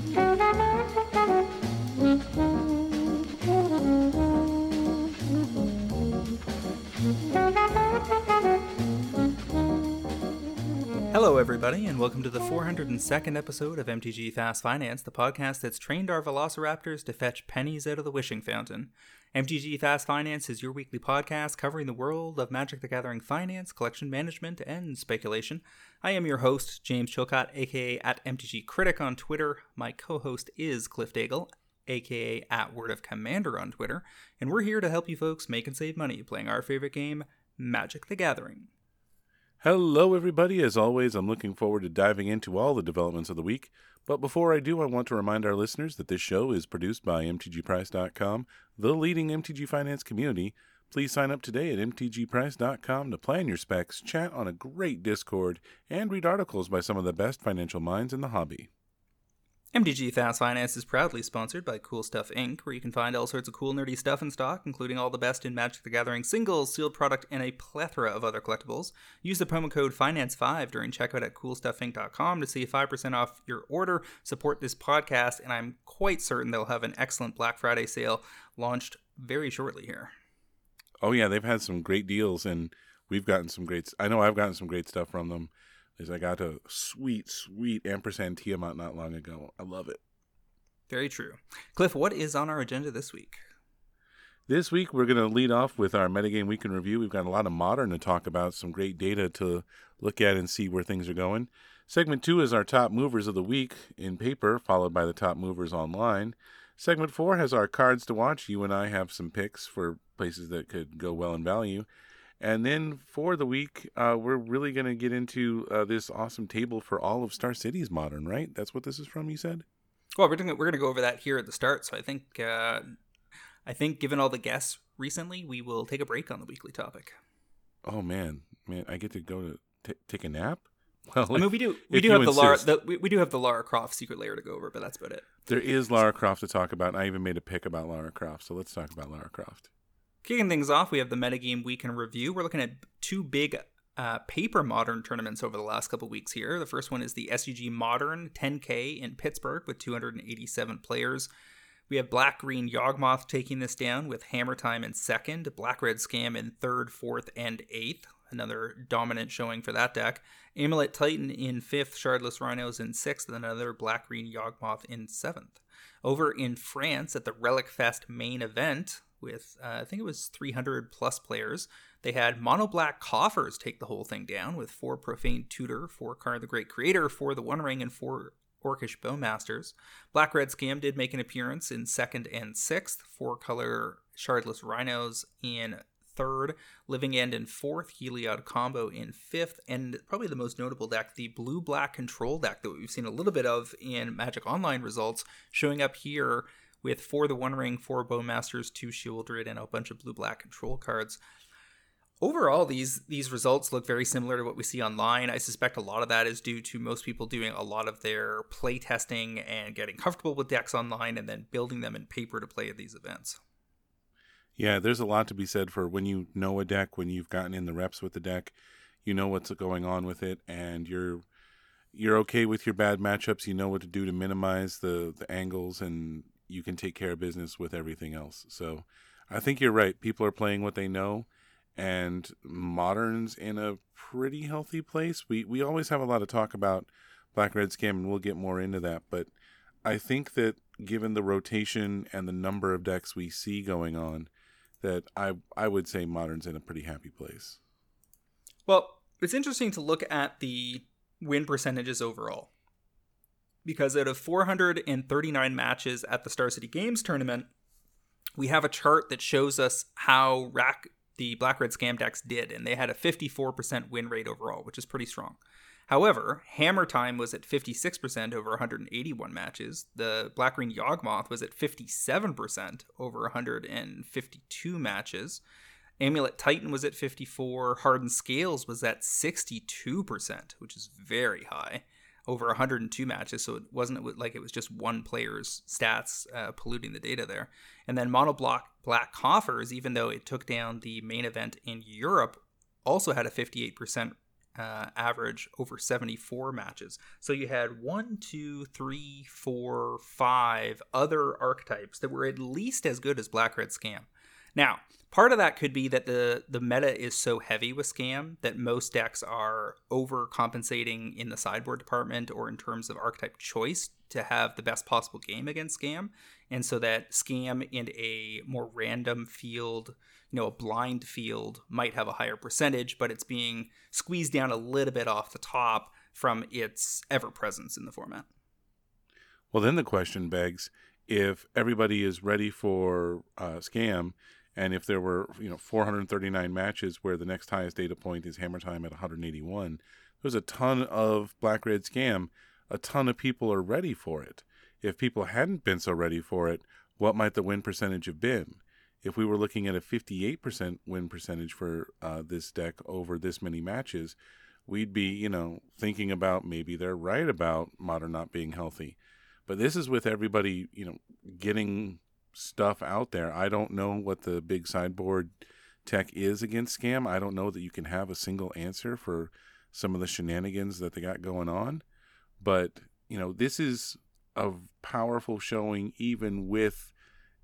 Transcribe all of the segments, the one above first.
Hello, everybody, and welcome to the 402nd episode of MTG Fast Finance, the podcast that's trained our velociraptors to fetch pennies out of the wishing fountain. MTG Fast Finance is your weekly podcast covering the world of Magic the Gathering finance, collection management, and speculation. I am your host, James Chilcott, aka at MTG Critic on Twitter. My co host is Cliff Daigle, aka at Word of Commander on Twitter, and we're here to help you folks make and save money playing our favorite game, Magic the Gathering. Hello, everybody. As always, I'm looking forward to diving into all the developments of the week. But before I do, I want to remind our listeners that this show is produced by MTGPrice.com, the leading MTG finance community. Please sign up today at MTGPrice.com to plan your specs, chat on a great Discord, and read articles by some of the best financial minds in the hobby. MTG Fast Finance is proudly sponsored by Cool Stuff Inc., where you can find all sorts of cool, nerdy stuff in stock, including all the best in Magic the Gathering singles, sealed product, and a plethora of other collectibles. Use the promo code FINANCE5 during checkout at CoolStuffInc.com to see 5% off your order. Support this podcast, and I'm quite certain they'll have an excellent Black Friday sale launched very shortly here. Oh, yeah, they've had some great deals, and we've gotten some great. I know I've gotten some great stuff from them is I got a sweet, sweet ampersand Tiamat not long ago. I love it. Very true. Cliff, what is on our agenda this week? This week, we're going to lead off with our metagame week in review. We've got a lot of modern to talk about, some great data to look at and see where things are going. Segment two is our top movers of the week in paper, followed by the top movers online. Segment four has our cards to watch. You and I have some picks for places that could go well in value. And then for the week, uh, we're really going to get into uh, this awesome table for all of Star Cities Modern, right? That's what this is from. You said. Well, we're gonna, we're going to go over that here at the start. So I think uh, I think given all the guests recently, we will take a break on the weekly topic. Oh man, man, I get to go to t- take a nap. Well, I mean, we do we do have the Lara the, we, we do have the Lara Croft Secret Lair to go over, but that's about it. There is Lara Croft to talk about. I even made a pick about Lara Croft, so let's talk about Lara Croft. Kicking things off, we have the metagame week in review. We're looking at two big uh, paper modern tournaments over the last couple weeks here. The first one is the SCG Modern 10K in Pittsburgh with 287 players. We have Black Green Yawgmoth taking this down with Hammer Time in second, Black Red Scam in third, fourth, and eighth. Another dominant showing for that deck. Amulet Titan in fifth, Shardless Rhinos in sixth, and another Black Green Yawgmoth in seventh. Over in France at the Relic Fest main event, with uh, I think it was 300 plus players. They had mono black coffers take the whole thing down with four profane tutor, four Karn the Great Creator, four the One Ring, and four Orcish Bowmasters. Black Red Scam did make an appearance in second and sixth. Four color Shardless Rhinos in third, Living End in fourth, Heliod Combo in fifth, and probably the most notable deck, the blue black control deck that we've seen a little bit of in Magic Online results, showing up here with four the One Ring, four Bowmasters, two Sheoldred, and a bunch of blue black control cards. Overall, these these results look very similar to what we see online. I suspect a lot of that is due to most people doing a lot of their play testing and getting comfortable with decks online and then building them in paper to play at these events. Yeah, there's a lot to be said for when you know a deck, when you've gotten in the reps with the deck, you know what's going on with it, and you're you're okay with your bad matchups. You know what to do to minimize the the angles and you can take care of business with everything else. So I think you're right. People are playing what they know, and modern's in a pretty healthy place. We we always have a lot of talk about black red scam, and we'll get more into that. But I think that given the rotation and the number of decks we see going on, that I I would say modern's in a pretty happy place. Well, it's interesting to look at the win percentages overall because out of 439 matches at the Star City Games tournament, we have a chart that shows us how rack the Black Red Scam decks did, and they had a 54% win rate overall, which is pretty strong. However, Hammer Time was at 56% over 181 matches. The Black Green Yawgmoth was at 57% over 152 matches. Amulet Titan was at 54. Hardened Scales was at 62%, which is very high over 102 matches, so it wasn't like it was just one player's stats uh, polluting the data there. And then Monoblock Black Coffers, even though it took down the main event in Europe, also had a 58% uh, average over 74 matches. So you had one, two, three, four, five other archetypes that were at least as good as Black Red Scam. Now, part of that could be that the the meta is so heavy with scam that most decks are overcompensating in the sideboard department or in terms of archetype choice to have the best possible game against scam. And so that scam in a more random field you know a blind field might have a higher percentage but it's being squeezed down a little bit off the top from its ever presence in the format. Well then the question begs if everybody is ready for uh, scam and if there were, you know, 439 matches where the next highest data point is hammer time at 181, there's a ton of black red scam. A ton of people are ready for it. If people hadn't been so ready for it, what might the win percentage have been? If we were looking at a 58% win percentage for uh, this deck over this many matches, we'd be, you know, thinking about maybe they're right about modern not being healthy. But this is with everybody, you know, getting stuff out there. I don't know what the big sideboard tech is against scam. I don't know that you can have a single answer for some of the shenanigans that they got going on. But, you know, this is a powerful showing, even with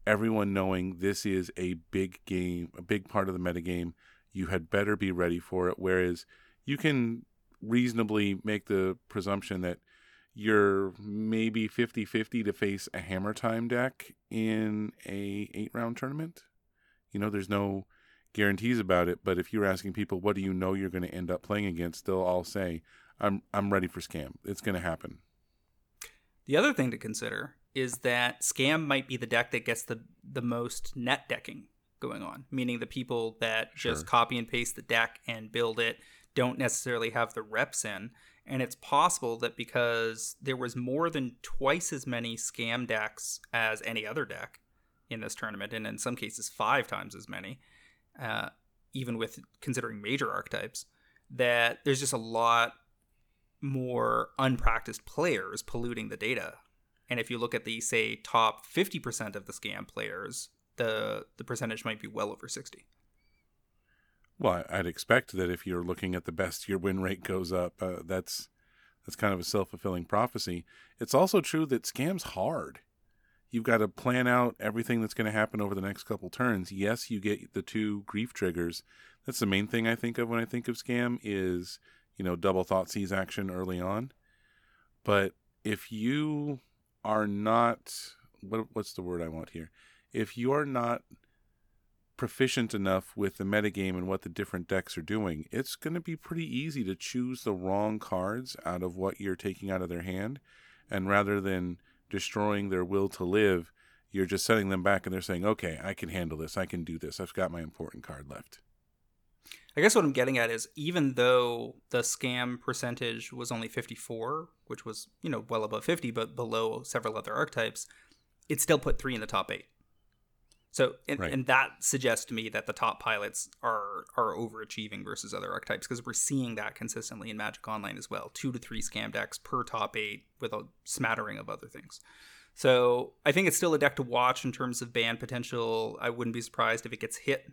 everyone knowing this is a big game, a big part of the metagame. You had better be ready for it. Whereas you can reasonably make the presumption that you're maybe 50-50 to face a hammer time deck in a eight round tournament. You know there's no guarantees about it but if you're asking people what do you know you're going to end up playing against? they'll all say i'm i'm ready for scam. It's going to happen. The other thing to consider is that scam might be the deck that gets the the most net decking going on meaning the people that sure. just copy and paste the deck and build it don't necessarily have the reps in and it's possible that because there was more than twice as many scam decks as any other deck in this tournament, and in some cases five times as many, uh, even with considering major archetypes, that there's just a lot more unpracticed players polluting the data. And if you look at the say top 50% of the scam players, the the percentage might be well over 60. Well, I'd expect that if you're looking at the best, your win rate goes up. Uh, that's that's kind of a self fulfilling prophecy. It's also true that scam's hard. You've got to plan out everything that's going to happen over the next couple turns. Yes, you get the two grief triggers. That's the main thing I think of when I think of scam is you know double Thoughtseize action early on. But if you are not what what's the word I want here? If you are not proficient enough with the metagame and what the different decks are doing, it's going to be pretty easy to choose the wrong cards out of what you're taking out of their hand. And rather than destroying their will to live, you're just setting them back and they're saying, okay, I can handle this. I can do this. I've got my important card left. I guess what I'm getting at is even though the scam percentage was only 54, which was, you know, well above 50, but below several other archetypes, it still put three in the top eight. So, and, right. and, that suggests to me that the top pilots are are overachieving versus other archetypes because we're seeing that consistently in Magic Online as well. Two to three scam decks per top eight with a smattering of other things. So, I think it's still a deck to watch in terms of ban potential. I wouldn't be surprised if it gets hit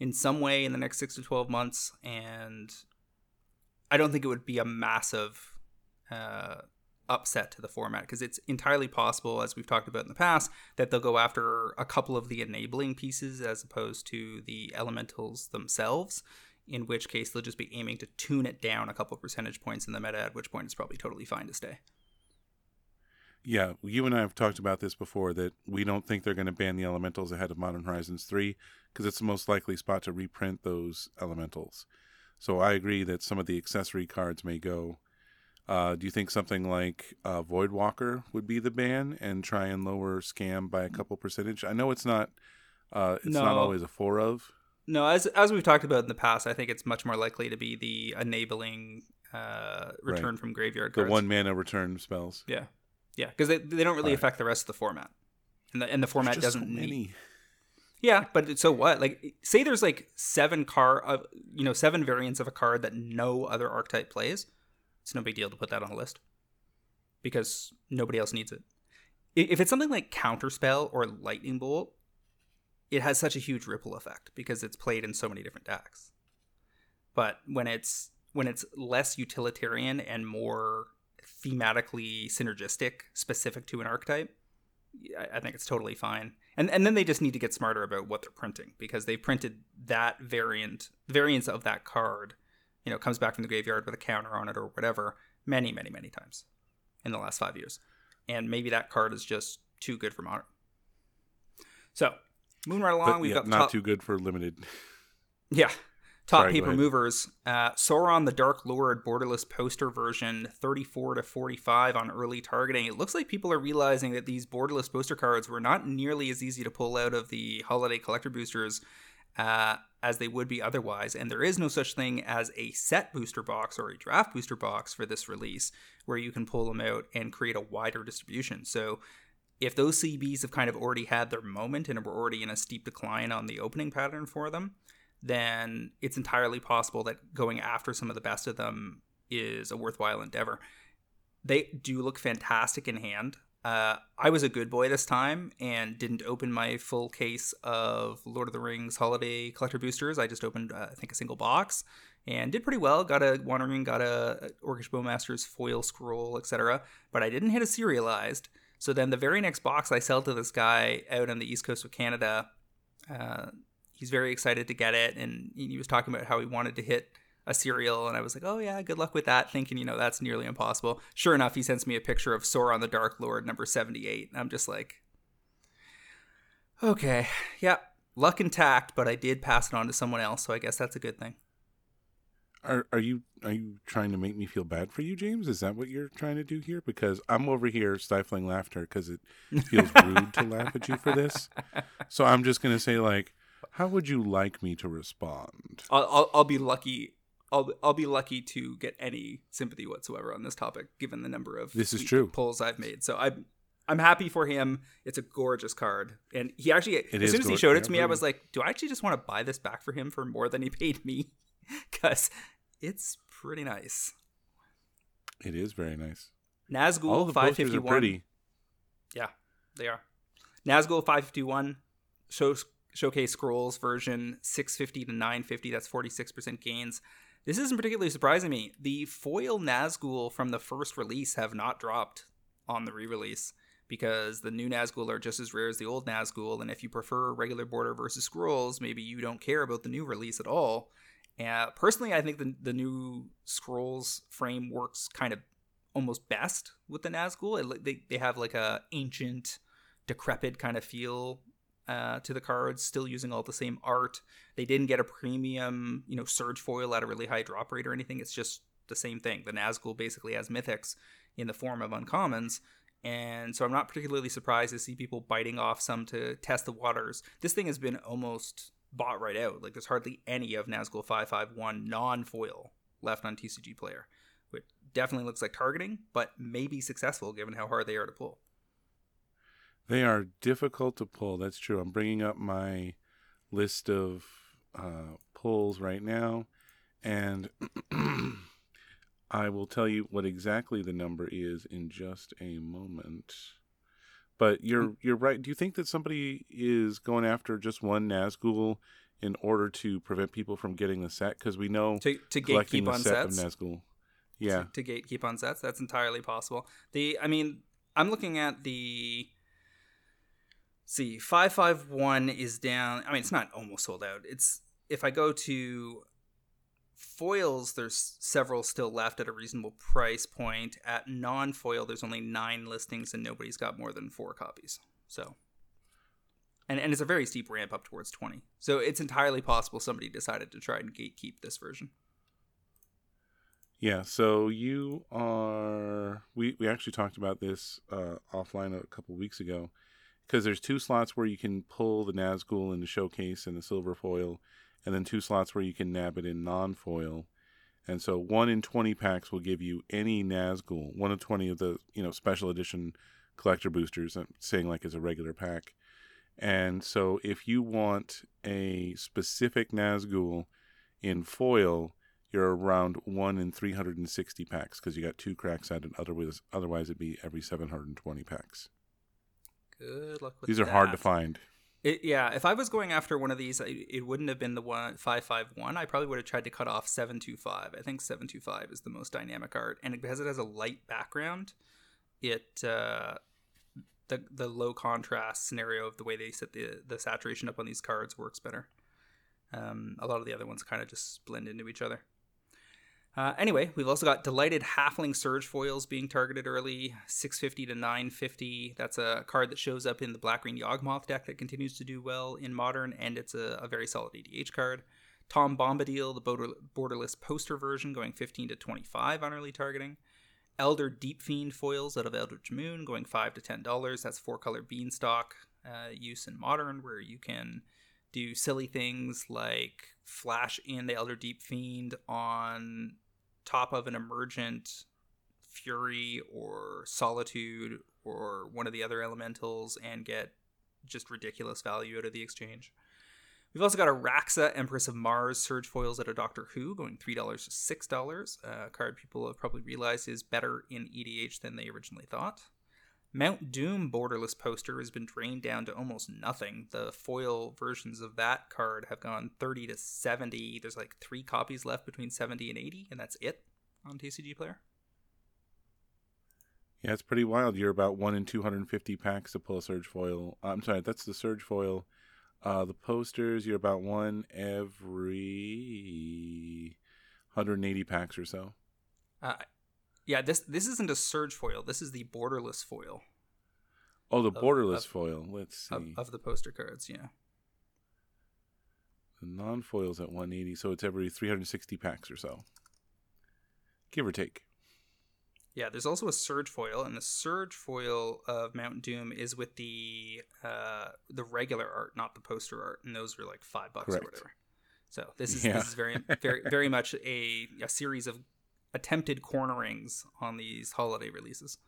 in some way in the next six to twelve months, and I don't think it would be a massive uh, upset to the format because it's entirely possible, as we've talked about in the past, that they'll go after a couple of the enabling pieces as opposed to the elementals themselves. In which case, they'll just be aiming to tune it down a couple percentage points in the meta, at which point it's probably totally fine to stay. Yeah, you and I have talked about this before that we don't think they're going to ban the elementals ahead of Modern Horizons 3 because it's the most likely spot to reprint those elementals. So I agree that some of the accessory cards may go uh, do you think something like uh, Voidwalker would be the ban and try and lower scam by a couple percentage? I know it's not uh, it's no. not always a four of. No, as as we've talked about in the past, I think it's much more likely to be the enabling uh, return right. from graveyard cards. The one mana return spells. Yeah, yeah, because they, they don't really right. affect the rest of the format, and the and the format doesn't so many. Need... Yeah, but so what? Like, say there's like seven car, of you know, seven variants of a card that no other archetype plays it's no big deal to put that on the list because nobody else needs it. If it's something like Counterspell or Lightning Bolt, it has such a huge ripple effect because it's played in so many different decks. But when it's when it's less utilitarian and more thematically synergistic, specific to an archetype, I, I think it's totally fine. And and then they just need to get smarter about what they're printing because they printed that variant variants of that card, you know, comes back from the graveyard with a counter on it or whatever, many, many, many times in the last five years. And maybe that card is just too good for modern. So moving right along, But, we've yeah, got not top, too good for limited. yeah. Top Sorry, paper movers. Uh, Sauron the Dark Lord borderless poster version 34 to 45 on early targeting. It looks like people are realizing that these borderless poster cards were not nearly as easy to pull out of the holiday collector boosters uh, as they would be otherwise. And there is no such thing as a set booster box or a draft booster box for this release where you can pull them out and create a wider distribution. So if those CBs have kind of already had their moment and were already in a steep decline on the opening pattern for them, then it's entirely possible that going after some of the best of them is a worthwhile endeavor. They do look fantastic in hand. Uh, I was a good boy this time and didn't open my full case of Lord of the Rings holiday collector boosters. I just opened, uh, I think, a single box and did pretty well. Got a Wandering, got a Orcish Bowmaster's foil scroll, etc. But I didn't hit a serialized. So then the very next box I sell to this guy out on the east coast of Canada, uh, he's very excited to get it, and he was talking about how he wanted to hit a serial, and I was like, oh yeah, good luck with that, thinking you know that's nearly impossible. Sure enough, he sends me a picture of Sauron the Dark Lord number seventy eight, I'm just like, okay, yeah, luck intact, but I did pass it on to someone else, so I guess that's a good thing. Are are you are you trying to make me feel bad for you, James? Is that what you're trying to do here? Because I'm over here stifling laughter because it feels rude to laugh at you for this. So I'm just gonna say like, how would you like me to respond? I'll, I'll, I'll be lucky. I'll, I'll be lucky to get any sympathy whatsoever on this topic, given the number of This is true. polls I've made. So I'm I'm happy for him. It's a gorgeous card, and he actually It as soon as he showed it to me, I was like, do I actually just want to buy this back for him for more than he paid me? Because it's pretty nice. It is very nice. Nazgul five fifty one. pretty. Yeah, they are. Nazgul 551 show, showcase scrolls version 650 to 950. That's 46% gains. This isn't particularly surprising me. The foil Nazgul from the first release have not dropped on the re-release because the new Nazgul are just as rare as the old Nazgul. And if you prefer regular border versus scrolls, maybe you don't care about the new release at all. Uh, personally, I think the the new scrolls frame works kind of almost best with the Nazgul. It, they they have like a ancient, decrepit kind of feel uh, to the cards. Still using all the same art. They didn't get a premium, you know, surge foil at a really high drop rate or anything. It's just the same thing. The Nazgul basically has mythics in the form of uncommons. And so I'm not particularly surprised to see people biting off some to test the waters. This thing has been almost bought right out. Like there's hardly any of Nazgul 551 non-foil left on TCG Player, which definitely looks like targeting, but may be successful given how hard they are to pull. They are difficult to pull. That's true. I'm bringing up my list of uh, pulls right now, and I will tell you what exactly the number is in just a moment. But you're you're right. Do you think that somebody is going after just one Nazgul in order to prevent people from getting the set? Because we know To to collecting gatekeep the on set sets. of Nazgul. Yeah, to, to gatekeep on sets. That's entirely possible. The I mean, I'm looking at the see five five one is down. I mean, it's not almost sold out. It's if I go to foils, there's several still left at a reasonable price point. At non foil, there's only nine listings and nobody's got more than four copies. So. And, and it's a very steep ramp up towards 20. So it's entirely possible somebody decided to try and gatekeep this version. Yeah, so you are. We we actually talked about this uh, offline a couple weeks ago, because there's two slots where you can pull the Nazgul in the showcase and the silver foil, and then two slots where you can nab it in non-foil, and so one in twenty packs will give you any Nazgul, one of twenty of the you know special edition collector boosters. I'm saying like as a regular pack, and so if you want a specific Nazgul in foil you're around one in 360 packs because you got two cracks at it. Otherwise, otherwise it'd be every 720 packs. Good luck with These are hard to find. It, yeah, if I was going after one of these, it wouldn't have been the one five five one. I probably would have tried to cut off seven two five. I think seven two five is the most dynamic art, and because it has a light background, it uh, the the low contrast scenario of the way they set the the saturation up on these cards works better. Um, a lot of the other ones kind of just blend into each other. Uh, anyway, we've also got Delighted Halfling Surge foils being targeted early, 650 to 950. That's a card that shows up in the Black Green Yawgmoth deck that continues to do well in Modern, and it's a, a very solid EDH card. Tom Bombadil, the border, borderless poster version, going 15 to 25 on early targeting. Elder Deep Fiend foils out of Eldritch Moon, going 5 to $10. That's four color beanstalk uh, use in Modern, where you can do silly things like flash in the Elder Deep Fiend on top of an emergent fury or solitude or one of the other elementals and get just ridiculous value out of the exchange. We've also got Iraxxa Empress of Mars Surge foils at a Doctor Who going $3 to $6. Uh, a card people have probably realized is better in EDH than they originally thought. Mount Doom borderless poster has been drained down to almost nothing. The foil versions of that card have gone 30 to 70. There's like three copies left between 70 and 80, and that's it on TCG Player. Yeah, it's pretty wild. You're about one in 250 packs to pull a Surge foil. Uh, I'm sorry, that's the Surge foil. Uh, the posters, you're about one every 180 packs or so. Uh, yeah, this this isn't a surge foil. This is the borderless foil. Oh, the borderless of, foil. Let's see. Of, of, the poster cards, yeah. The non foils at 180, so it's every 360 packs or so, give or take. Yeah, there's also a surge foil, and the surge foil of Mount Doom is with the uh, the regular art, not the poster art, and those are like five bucks Correct. or whatever. So this is yeah. this is very very very much a, a series of attempted cornerings on these holiday releases.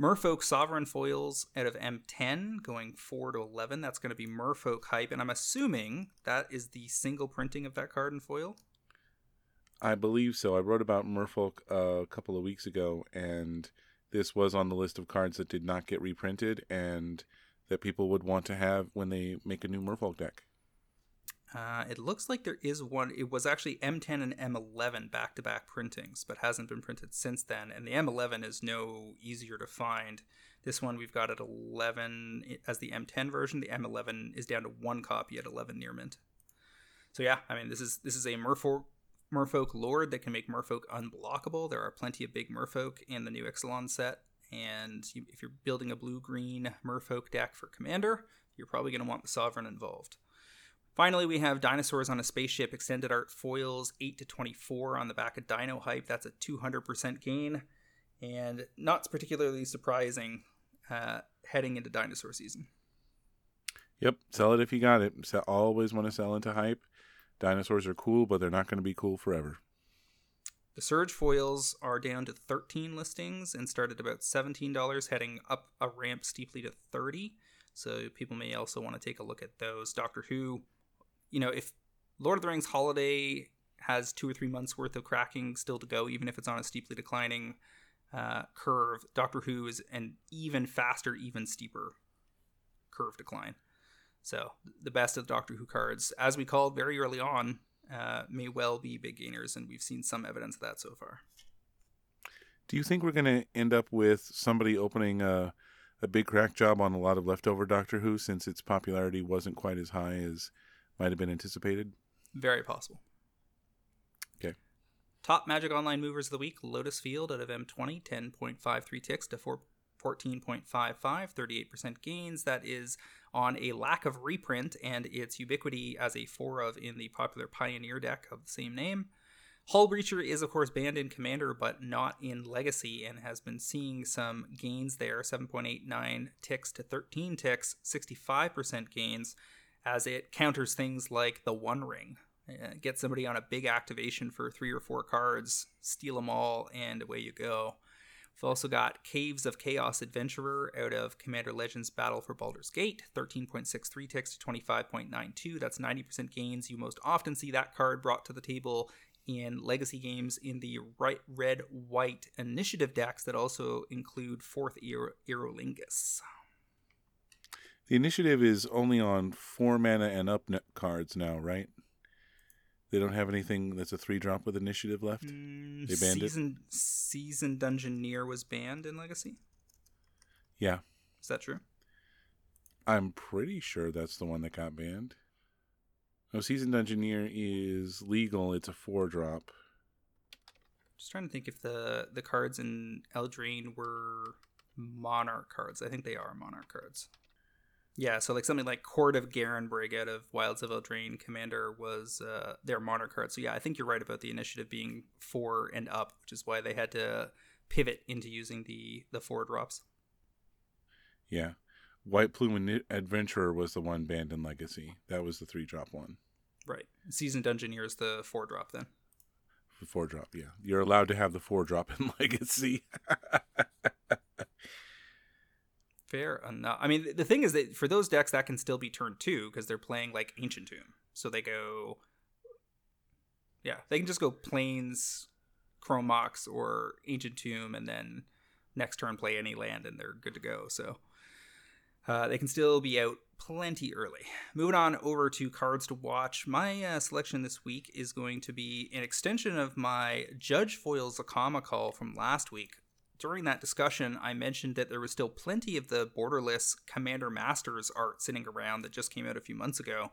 Merfolk Sovereign foils out of M10 going 4 to 11. That's going to be Merfolk hype, and I'm assuming that is the single printing of that card in foil. I believe so. I wrote about Merfolk uh, a couple of weeks ago, and this was on the list of cards that did not get reprinted and that people would want to have when they make a new Merfolk deck. Uh, it looks like there is one. It was actually M10 and M11 back to back printings, but hasn't been printed since then. And the M11 is no easier to find. This one we've got at 11 as the M10 version. The M11 is down to one copy at 11 near mint. So yeah, I mean this is this is a Merfolk Merfolk Lord that can make Merfolk unblockable. There are plenty of big Merfolk in the new Ixalan set, and you, if you're building a blue green Merfolk deck for Commander, you're probably going to want the Sovereign involved. Finally, we have Dinosaurs on a Spaceship Extended Art Foils 8 to 24 on the back of Dino Hype. That's a 200% gain, and not particularly surprising uh, heading into dinosaur season. Yep, sell it if you got it. always want to sell into hype. Dinosaurs are cool, but they're not going to be cool forever. The Surge foils are down to 13 listings and start at about $17, heading up a ramp steeply to 30 so people may also want to take a look at those. Doctor Who you know, if Lord of the Rings Holiday has two or three months worth of cracking still to go, even if it's on a steeply declining uh, curve, Doctor Who is an even faster, even steeper curve decline. So the best of Doctor Who cards, as we called very early on, uh, may well be big gainers, and we've seen some evidence of that so far. Do you think we're going to end up with somebody opening a, a big crack job on a lot of leftover Doctor Who since its popularity wasn't quite as high as might have been anticipated? Very possible. Okay. Top Magic Online movers of the week Lotus Field out of M20, 10.53 ticks to 4, 14.55, 38% gains. That is on a lack of reprint and its ubiquity as a 4 of in the popular Pioneer deck of the same name. Hull Breacher is, of course, banned in Commander, but not in Legacy, and has been seeing some gains there 7.89 ticks to 13 ticks, 65% gains as it counters things like the One Ring. Uh, get somebody on a big activation for three or four cards, steal them all, and away you go. We've also got Caves of Chaos Adventurer out of Commander Legends Battle for Baldur's Gate, 13.63 ticks to 25.92. That's 90% gains. You most often see that card brought to the table in legacy games in the right, red white initiative decks that also include Forth Eorlingas. The initiative is only on four mana and up cards now, right? They don't have anything that's a three drop with initiative left. Mm, They banned it? season, Seasoned Dungeoneer was banned in Legacy. Yeah, Is that true? I'm pretty sure that's the one that got banned. No, Seasoned Dungeoneer is legal. It's a four drop. Just trying to think if the the cards in Eldraine were Monarch cards. I think they are Monarch cards. Yeah, so like something like Court of Garenbrig out of Wilds of Eldraine Commander was uh, their Monarch card. So yeah, I think you're right about the initiative being four and up, which is why they had to pivot into using the the four drops. Yeah. White Plume Adventurer was the one banned in Legacy. That was the three drop one. Right. Seasoned Dungeoneer is the four drop then. The four drop, yeah. You're allowed to have the four drop in Legacy. Fair enough. I mean, the thing is that for those decks, that can still be turn two because they're playing like Ancient Tomb. So they go, yeah, they can just go Plains, Chrome Mox, or Ancient Tomb, and then next turn play any land, and they're good to go. So uh, they can still be out plenty early. Moving on over to cards to watch. My uh, selection this week is going to be an extension of my Judge Foil Zacama call from last week during that discussion, I mentioned that there was still plenty of the borderless Commander Masters art sitting around that just came out a few months ago.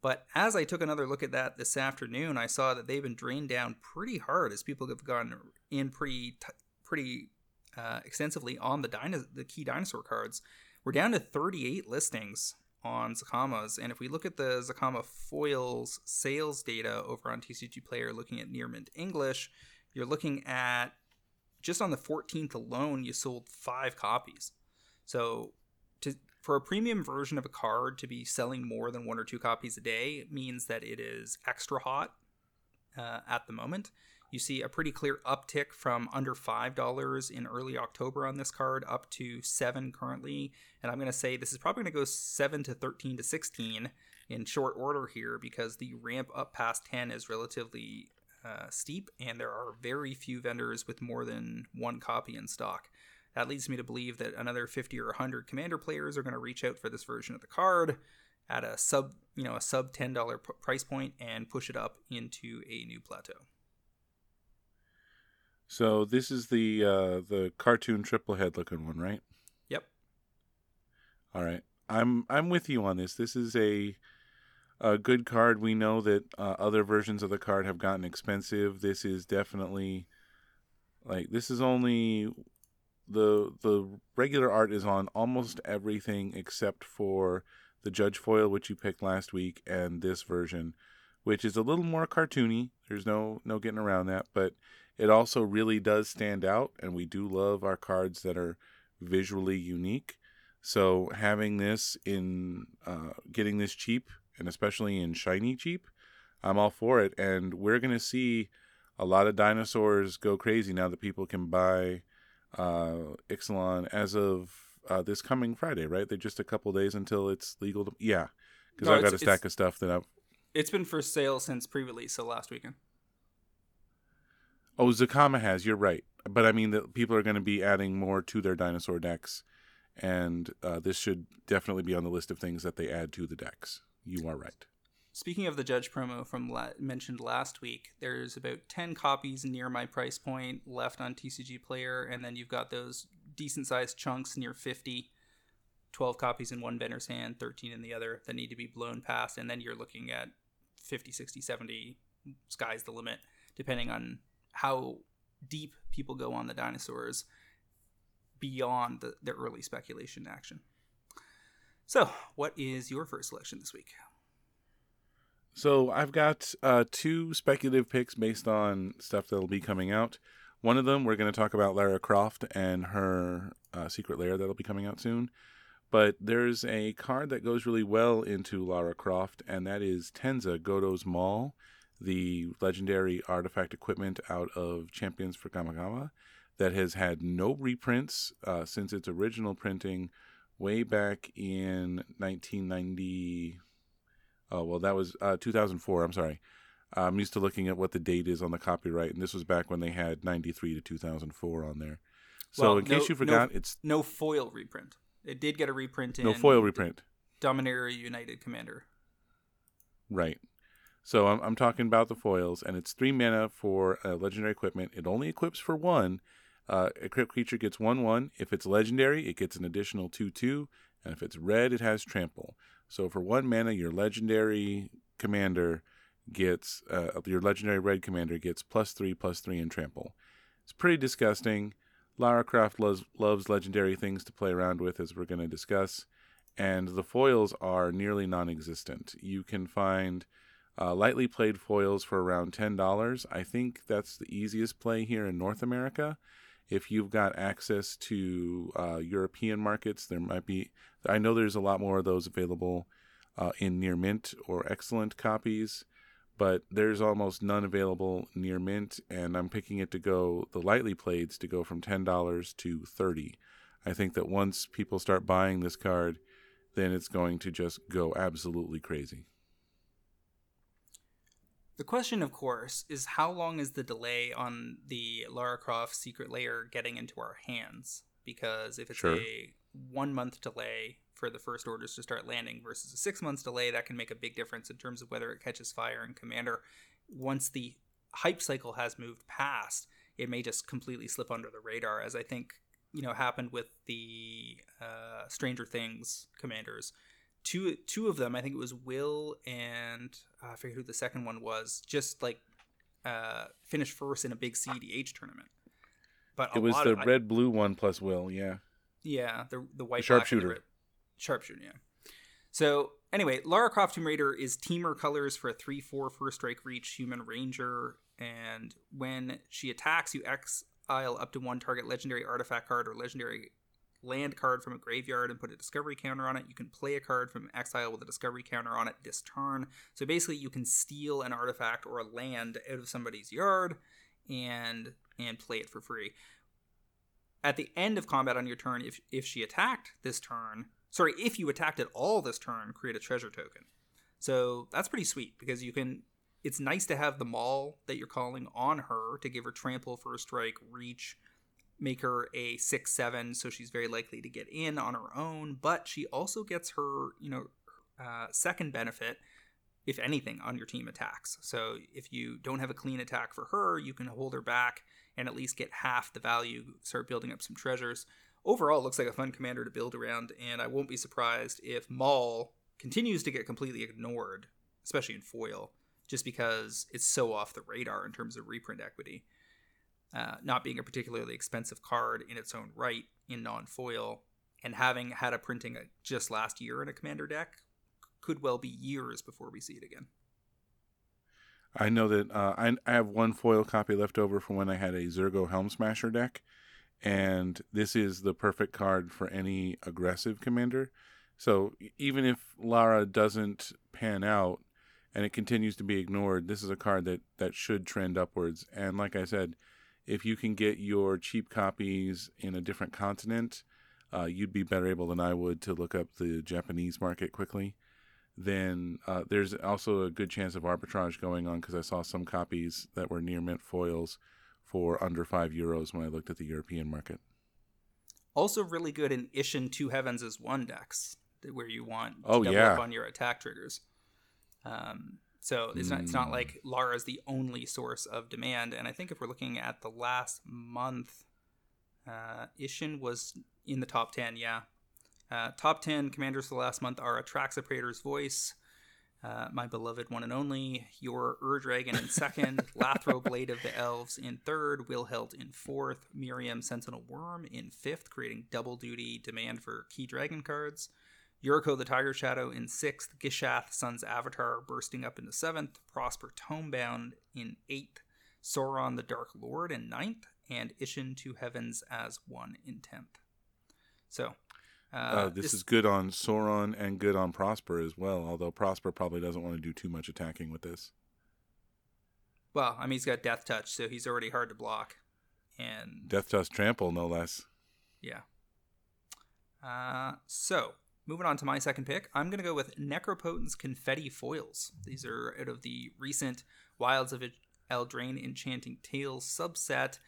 But as I took another look at that this afternoon, I saw that they've been drained down pretty hard as people have gone in pretty t- pretty uh, extensively on the dino- the key dinosaur cards. We're down to 38 listings on Zacamas, and if we look at the Zacama foils sales data over on TCG Player, looking at near mint English, you're looking at just on the 14th alone, you sold five copies. So, to for a premium version of a card to be selling more than one or two copies a day means that it is extra hot uh, at the moment. You see a pretty clear uptick from under five dollars in early October on this card up to seven currently, and I'm going to say this is probably going to go seven to thirteen to sixteen in short order here because the ramp up past ten is relatively uh, steep, and there are very few vendors with more than one copy in stock. That leads me to believe that another 50 or 100 commander players are going to reach out for this version of the card at a sub, you know, a sub $10 p- price point and push it up into a new plateau. so this is the uh the cartoon triple head looking one, right? Yep. All right. I'm I'm with you on this. This is a a good card. We know that uh, other versions of the card have gotten expensive. This is definitely like this is only the the regular art is on almost everything except for the Judge foil which you picked last week and this version which is a little more cartoony. There's no no getting around that, but it also really does stand out and we do love our cards that are visually unique. So having this in uh, getting this cheap and especially in shiny cheap, I'm all for it. And we're gonna see a lot of dinosaurs go crazy now that people can buy uh, Ixalan as of uh, this coming Friday, right? They're just a couple days until it's legal. To, yeah, because No, I've got a stack of stuff that I've. It's been for sale since pre release, so last weekend. Oh, Zacama has. You're right, but I mean that people are going to be adding more to their dinosaur decks, and uh, this should definitely be on the list of things that they add to the decks. You are right. Speaking of the Judge promo from la- mentioned last week, there's about 10 copies near my price point left on TCG Player, and then you've got those decent sized chunks near 50, 12 copies in one vendor's hand, 13 in the other that need to be blown past, and then you're looking at 50, 60, 70, sky's the limit, depending on how deep people go on the dinosaurs beyond the, the early speculation action. So, what is your first selection this week? So I've got uh, two speculative picks based on stuff that'll be coming out. One of them we're going to talk about Lara Croft and her uh, secret lair that'll be coming out soon. But there's a card that goes really well into Lara Croft, and that is Tenza Godo's Maul, the legendary artifact equipment out of Champions for Kamigawa that has had no reprints uh, since its original printing way back in 1990. Oh, well, that was uh, 2004. I'm sorry. I'm used to looking at what the date is on the copyright, and this was back when they had 93 to 2004 on there. So, Well, in case no- you forgot, no- it's no foil reprint. It did get a reprint in no foil reprint. Dominaria United Commander. Right. So I'm, I'm talking about the foils, and it's three mana for uh, legendary equipment. It only equips for one. Uh, equipped creature gets 1 1. If it's legendary, it gets an additional 2 2. And if it's red, it has trample. So for one mana, your legendary commander gets, uh, your legendary red commander gets plus 3, plus 3 in trample. It's pretty disgusting. Lara Croft loves, loves legendary things to play around with, as we're going to discuss. And the foils are nearly non existent. You can find uh, lightly played foils for around $10. I think that's the easiest play here in North America. If you've got access to uh, European markets, there might be, I know there's a lot more of those available uh, in near mint or excellent copies, but there's almost none available near mint, and I'm picking it to go, the lightly playeds to go from $10 to 30 I think that once people start buying this card, then it's going to just go absolutely crazy. The question, of course, is how long is the delay on the Lara Croft Secret Lair getting into our hands? Because if it's sure. a one month delay for the first orders to start landing versus a six months delay, that can make a big difference in terms of whether it catches fire in Commander. Once the hype cycle has moved past, it may just completely slip under the radar, as I think you know happened with the uh, Stranger Things commanders two two of them. I think it was Will and uh, I forget who the second one was. Just like uh, finished first in a big CEDH tournament. But it was the of, red blue one plus Will. Yeah. Yeah, the the white the sharpshooter. Sharpshooter. Yeah. So anyway, Lara Croft Tomb Raider is Temur colors for a 3-4 first strike reach human ranger, and when she attacks, you exile up to one target legendary artifact card or legendary land card from a graveyard and put a discovery counter on it. You can play a card from exile with a discovery counter on it this turn. So basically, you can steal an artifact or a land out of somebody's yard and and play it for free. At the end of combat on your turn, if if she attacked this turn, sorry, if you attacked at all this turn, create a treasure token. So that's pretty sweet because you can. It's nice to have the maul that you're calling on her to give her trample, first strike, reach, make her a six seven, so she's very likely to get in on her own. But she also gets her, you know, uh, second benefit, if anything, on your team attacks. So if you don't have a clean attack for her, you can hold her back and at least get half the value. Start building up some treasures. Overall, looks like a fun commander to build around, and I won't be surprised if Maul continues to get completely ignored, especially in foil, just because it's so off the radar in terms of reprint equity uh, not being a particularly expensive card in its own right in non foil, and having had a printing just last year in a commander deck, could well be years before we see it again. I know that uh, I, I have one foil copy left over from when I had a Zurgo Helmsmasher deck, and this is the perfect card for any aggressive commander. So even if Lara doesn't pan out and it continues to be ignored, this is a card that, that should trend upwards. And like I said, if you can get your cheap copies in a different continent, uh, you'd be better able than I would to look up the Japanese market quickly. Then uh, there's also a good chance of arbitrage going on because I saw some copies that were near mint foils for under five euros when I looked at the European market. Also, really good in Isshin Two Heavens as one decks where you want to oh, double yeah. up on your attack triggers. Um, so it's not it's not like hmm. Lara's the only source of demand. And I think if we're looking at the last month, uh, Isshin was in the top ten. Yeah, uh, top ten commanders for the last month are Atraxa Praetor's Voice, uh, my beloved one and only, your Ur Dragon in second, Lathril Blade of the Elves in third, Wilhelt in fourth, Miirym Sentinel Wyrm in fifth, creating double duty demand for key dragon cards. Yuriko the Tiger Shadow in sixth, Gishath Sun's Avatar bursting up in the seventh, Prosper Tomebound in eighth, Sauron the Dark Lord in ninth, and Isshin Two Heavens as one in tenth. So, uh, uh, this, this, is good on Sauron and good on Prosper as well. Although Prosper probably doesn't want to do too much attacking with this. Well, I mean, he's got Death Touch, so he's already hard to block. And Death Touch Trample, no less. Yeah. Uh, so Moving on to my second pick, I'm going to go with Necropotence Confetti Foils. These are out of the recent Wilds of Eldraine Enchanting Tales subset,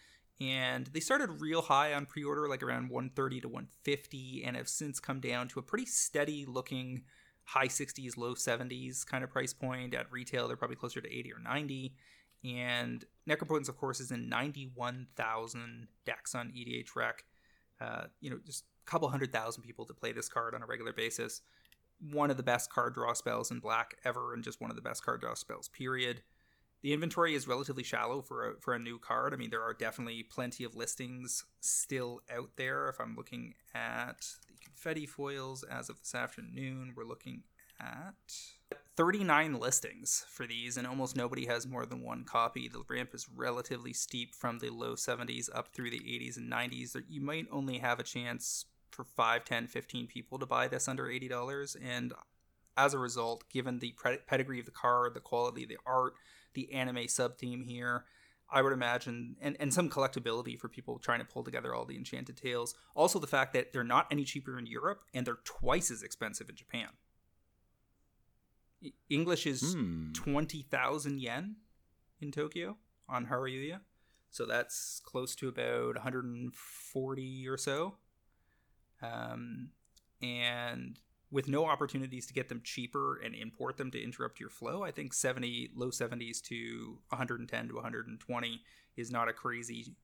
and they started real high on pre-order, like around 130 to 150, and have since come down to a pretty steady looking high 60s, low 70s kind of price point. At retail, they're probably closer to 80 or 90. And Necropotence, of course, is in 91,000 decks on EDHREC. Uh, you know, just couple hundred thousand people to play this card on a regular basis. One of the best card draw spells in black ever, and just one of the best card draw spells, period. The inventory is relatively shallow for a, for a new card. I mean, there are definitely plenty of listings still out there. If I'm looking at the confetti foils as of this afternoon, we're looking at 39 listings for these, and almost nobody has more than one copy. The ramp is relatively steep from the low 70s up through the 80s and 90s. You might only have a chance for 5, 10, 15 people to buy this under $80. And as a result, given the pedigree of the card, the quality of the art, the anime sub theme here, I would imagine, and, and some collectability for people trying to pull together all the Enchanting Tales. Also, the fact that they're not any cheaper in Europe and they're twice as expensive in Japan. English is mm. 20,000 yen in Tokyo on Hareruya. So that's close to about 140 or so. Um, and with no opportunities to get them cheaper and import them to interrupt your flow, I think 70 low 70s to 110 to 120 is not a crazy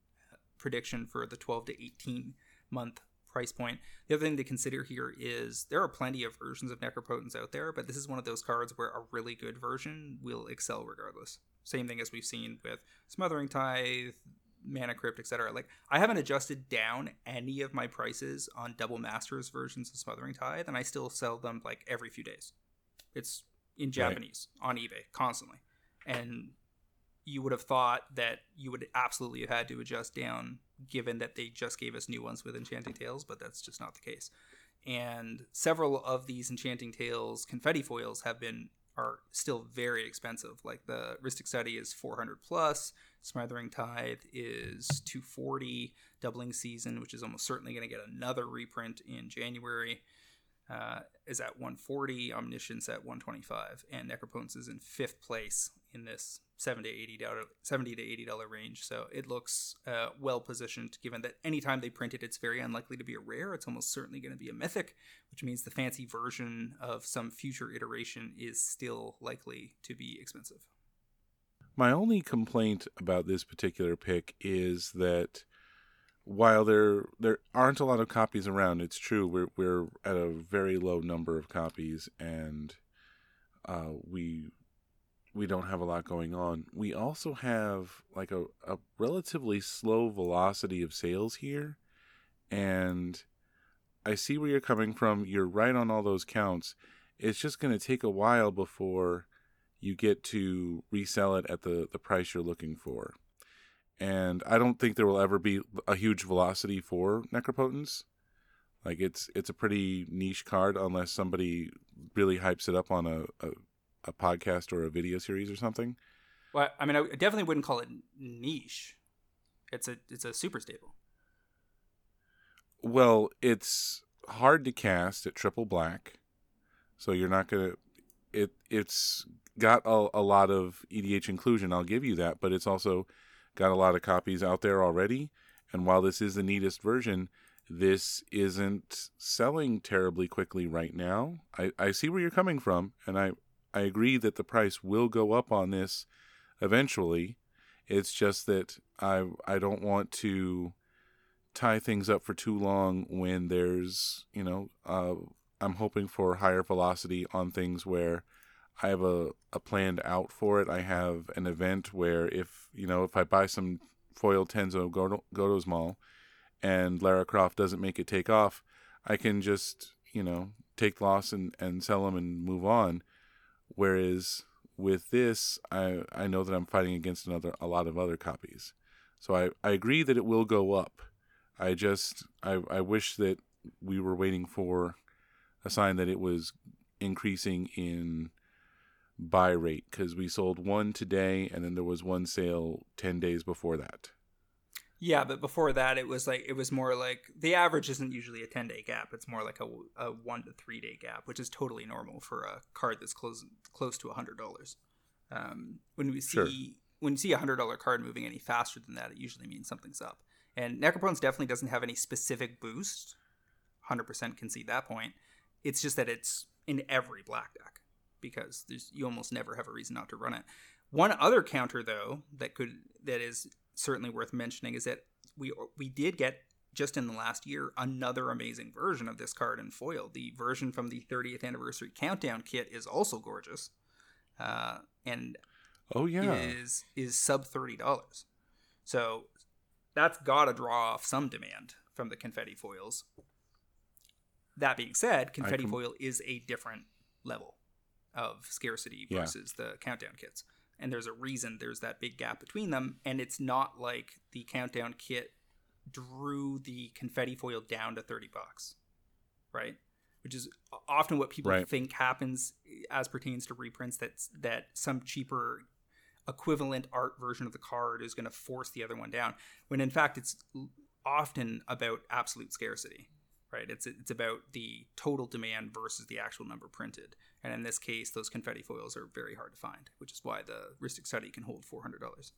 prediction for the 12 to 18 month price point. The other thing to consider here is there are plenty of versions of Necropotence out there, but this is one of those cards where a really good version will excel regardless. Same thing as we've seen with Smothering Tithe, Mana Crypt, etc. Like I haven't adjusted down any of my prices on Double Masters versions of Smothering Tithe, and I still sell them like every few days. It's in Japanese right. on eBay constantly, and you would have thought that you would absolutely have had to adjust down given that they just gave us new ones with Enchanting Tales, but that's just not the case. And several of these Enchanting Tales confetti foils have been are still very expensive. Like the Rhystic Study is 400 plus, Smothering Tithe is 240, Doubling Season, which is almost certainly going to get another reprint in January, uh, is at 140, Omniscience at 125, and Necropotence is in fifth place in this 70 to 80 dollar 70 to 80 dollar range. So it looks uh, well positioned given that anytime they print it it's very unlikely to be a rare. It's almost certainly going to be a mythic which means the fancy version of some future iteration is still likely to be expensive. My only complaint about this particular pick is that while there there aren't a lot of copies around it's true we're we're at a very low number of copies and uh, we we don't have a lot going on. We also have like a, a relatively slow velocity of sales here. And I see where you're coming from. You're right on all those counts. It's just going to take a while before you get to resell it at the, the price you're looking for. And I don't think there will ever be a huge velocity for Necropotence. Like it's it's a pretty niche card unless somebody really hypes it up on a, a a podcast or a video series or something. Well, I mean, I definitely wouldn't call it niche. It's a it's a super stable. Well, it's hard to cast at triple black, so you're not gonna. It it's got a, a lot of EDH inclusion. I'll give you that, but it's also got a lot of copies out there already. And while this is the neatest version, this isn't selling terribly quickly right now. I, I see where you're coming from, and I, I agree that the price will go up on this eventually. It's just that I I don't want to tie things up for too long when there's you know uh, I'm hoping for higher velocity on things where I have a, a planned out for it. I have an event where if you know if I buy some foil Tenzo Goto's Mall and Lara Croft doesn't make it take off, I can just you know take loss and, and sell them and move on. Whereas with this, I I know that I'm fighting against another a lot of other copies. So I, I agree that it will go up. I just I, I wish that we were waiting for a sign that it was increasing in buy rate because we sold one today and then there was one sale 10 days before that. Yeah, but before that, it was like it was more like the average isn't usually a ten day gap. It's more like a, a one to three day gap, which is totally normal for a card that's close close to a hundred dollars. Um, when we see sure. when you see a hundred dollar card moving any faster than that, it usually means something's up. And Necropotence definitely doesn't have any specific boost. Hundred percent concede that point. It's just that it's in every black deck because there's you almost never have a reason not to run it. One other counter though that could that is certainly worth mentioning is that we we did get just in the last year another amazing version of this card in foil. The version from the 30th anniversary countdown kit is also gorgeous, uh, and oh yeah, is is sub thirty dollars. So that's got to draw off some demand from the confetti foils. That being said, confetti com- foil is a different level of scarcity versus yeah. the countdown kits. And there's a reason there's that big gap between them. And it's not like the countdown kit drew the confetti foil down to 30 bucks, right? Which is often what people right. think happens eh, as pertains to reprints that that some cheaper equivalent art version of the card is going to force the other one down when in fact it's often about absolute scarcity right it's it's about the total demand versus the actual number printed and in this case those confetti foils are very hard to find which is why the Rhystic Study can hold $400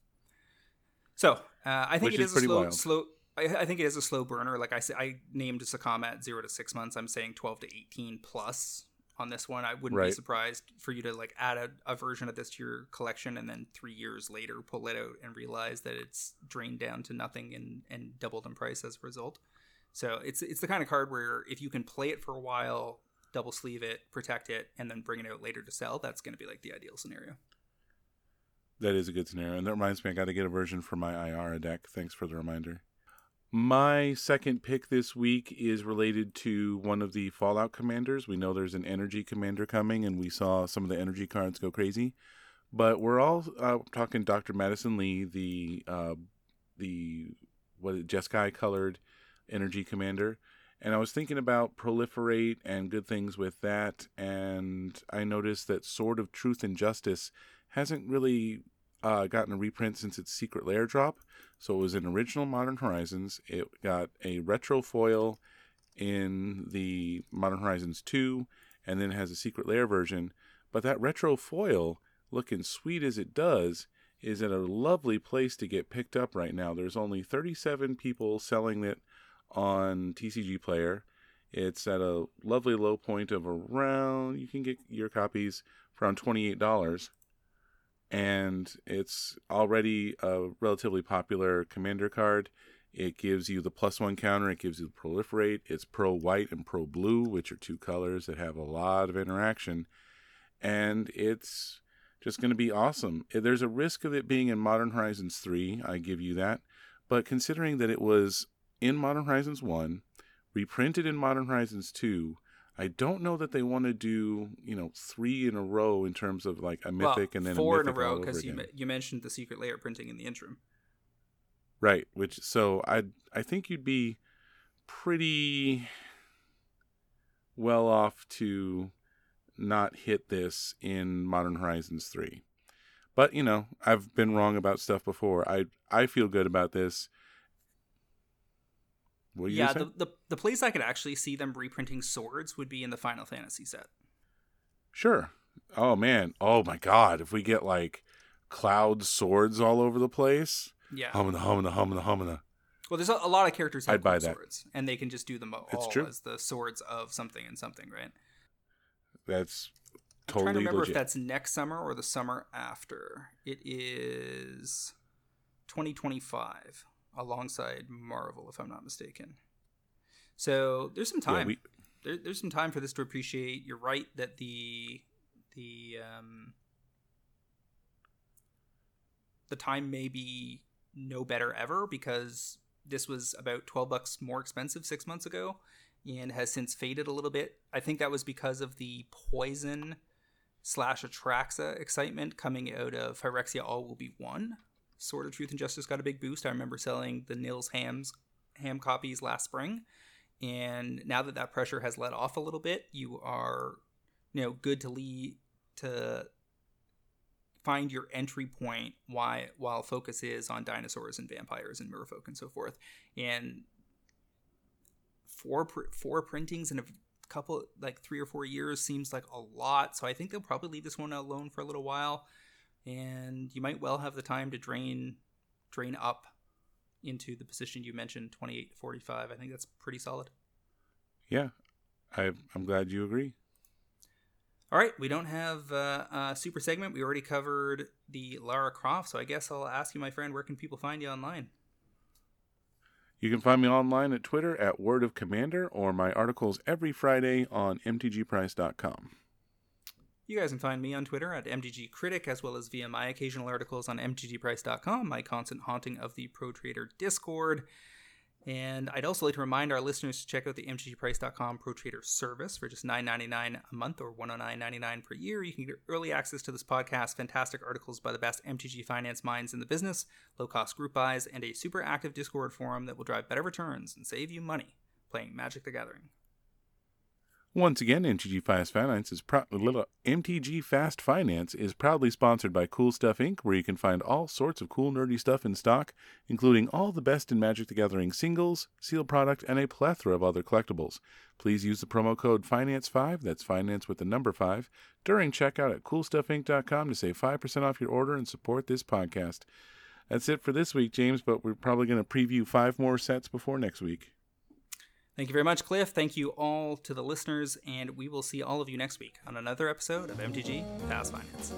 so uh, i think which it is, is a slow wild. slow I, I, think it is a slow burner like i said i named Zacama at 0 to 6 months i'm saying 12 to 18 plus on this one. I wouldn't right. be surprised for you to like add a, a, version of this to your collection and then three years later pull it out and realize that it's drained down to nothing and, and doubled in price as a result. So it's it's the kind of card where if you can play it for a while, double sleeve it, protect it, and then bring it out later to sell, that's going to be like the ideal scenario. That is a good scenario, and that reminds me, I got to get a version for my Ayara deck. Thanks for the reminder. My second pick this week is related to one of the Fallout commanders. We know there's an energy commander coming, and we saw some of the energy cards go crazy. But we're all uh, talking Dr. Madison Li, the uh, the what Jeskai colored energy commander, and I was thinking about proliferate and good things with that, and I noticed that Sword of Truth and Justice hasn't really uh, gotten a reprint since its Secret Lair drop. So it was in original Modern Horizons. It got a retro foil in the Modern Horizons 2, and then has a Secret Lair version. But that retro foil, looking sweet as it does, is at a lovely place to get picked up right now. There's only 37 people selling it on TCG Player. It's at a lovely low point of around, you can get your copies for around $28 and it's already a relatively popular commander card. It gives you the plus one counter, it gives you the proliferate. It's pro white and pro blue, which are two colors that have a lot of interaction. And it's just going to be awesome. Eh, there's a risk of it being in Modern Horizons 3, I give you that. But considering that it was in Modern Horizons 1, reprinted in Modern Horizons 2, I don't know that they want to do you know three in a row in terms of like a mythic well, and then four a in a row because you you mentioned the Secret Lair printing in the interim. Right, which so I I think you'd be pretty well off to not hit this in Modern Horizons 3. But, you know, I've been wrong about stuff before. I I feel good about this yeah, the, the the place I could actually see them reprinting swords would be in the Final Fantasy set. Sure. Oh man. Oh my god. If we get like cloud swords all over the place. Yeah. Humana, humana, humana, humana. Well, there's a, a lot of characters have I'd buy swords, that. and they can just do them all it's true. as the swords of something and something, right? That's totally. I'm trying to remember legit. if that's next summer or the summer after. It is 2025 alongside Marvel, if I'm not mistaken. So there's some time. Yeah, we... there, there's some time for this to appreciate. You're right that the the um, the time may be no better ever because this was about 12 bucks more expensive six months ago and has since faded a little bit. I think that was because of the poison slash Atraxa excitement coming out of Phyrexia All Will Be One, Sword of Truth and Justice got a big boost. I remember selling the Nils Hams ham copies last spring, and now that that pressure has let off a little bit, you are, you know, good to lead to find your entry point why while focus is on dinosaurs and vampires and merfolk and so forth. And four four printings in a couple like three or four years seems like a lot. So i think they'll probably leave this one alone for a little while and you might well have the time to drain drain up into the position you mentioned 28 to 45 i think that's pretty solid yeah I, i'm glad you agree All right, we don't have uh, a super segment. We already covered the Lara Croft, so I guess I'll ask you, my friend, where can people find you online? You can find me online at Twitter at Word of Commander or my articles every Friday on mtgprice.com. You guys can find me on Twitter at MTG Critic, as well as via my occasional articles on MTGPrice.com, my constant haunting of the Pro Trader Discord. And I'd also like to remind our listeners to check out the MTGPrice.com Pro Trader service for just $9.99 a month or $109.99 per year. You can get early access to this podcast, fantastic articles by the best MTG finance minds in the business, low cost group buys, and a super active Discord forum that will drive better returns and save you money playing Magic the Gathering. Once again, MTG Fast Finance is pro- MTG Fast Finance is proudly sponsored by Cool Stuff Inc., where you can find all sorts of cool nerdy stuff in stock, including all the best in Magic the Gathering singles, sealed product, and a plethora of other collectibles. Please use the promo code Finance5, that's finance with the number 5, during checkout at coolstuffinc.com to save 5% off your order and support this podcast. That's it for this week, James, but we're probably going to preview five more sets before next week. Thank you very much, Cliff. Thank you all to the listeners, and we will see all of you next week on another episode of MTG Fast Finance.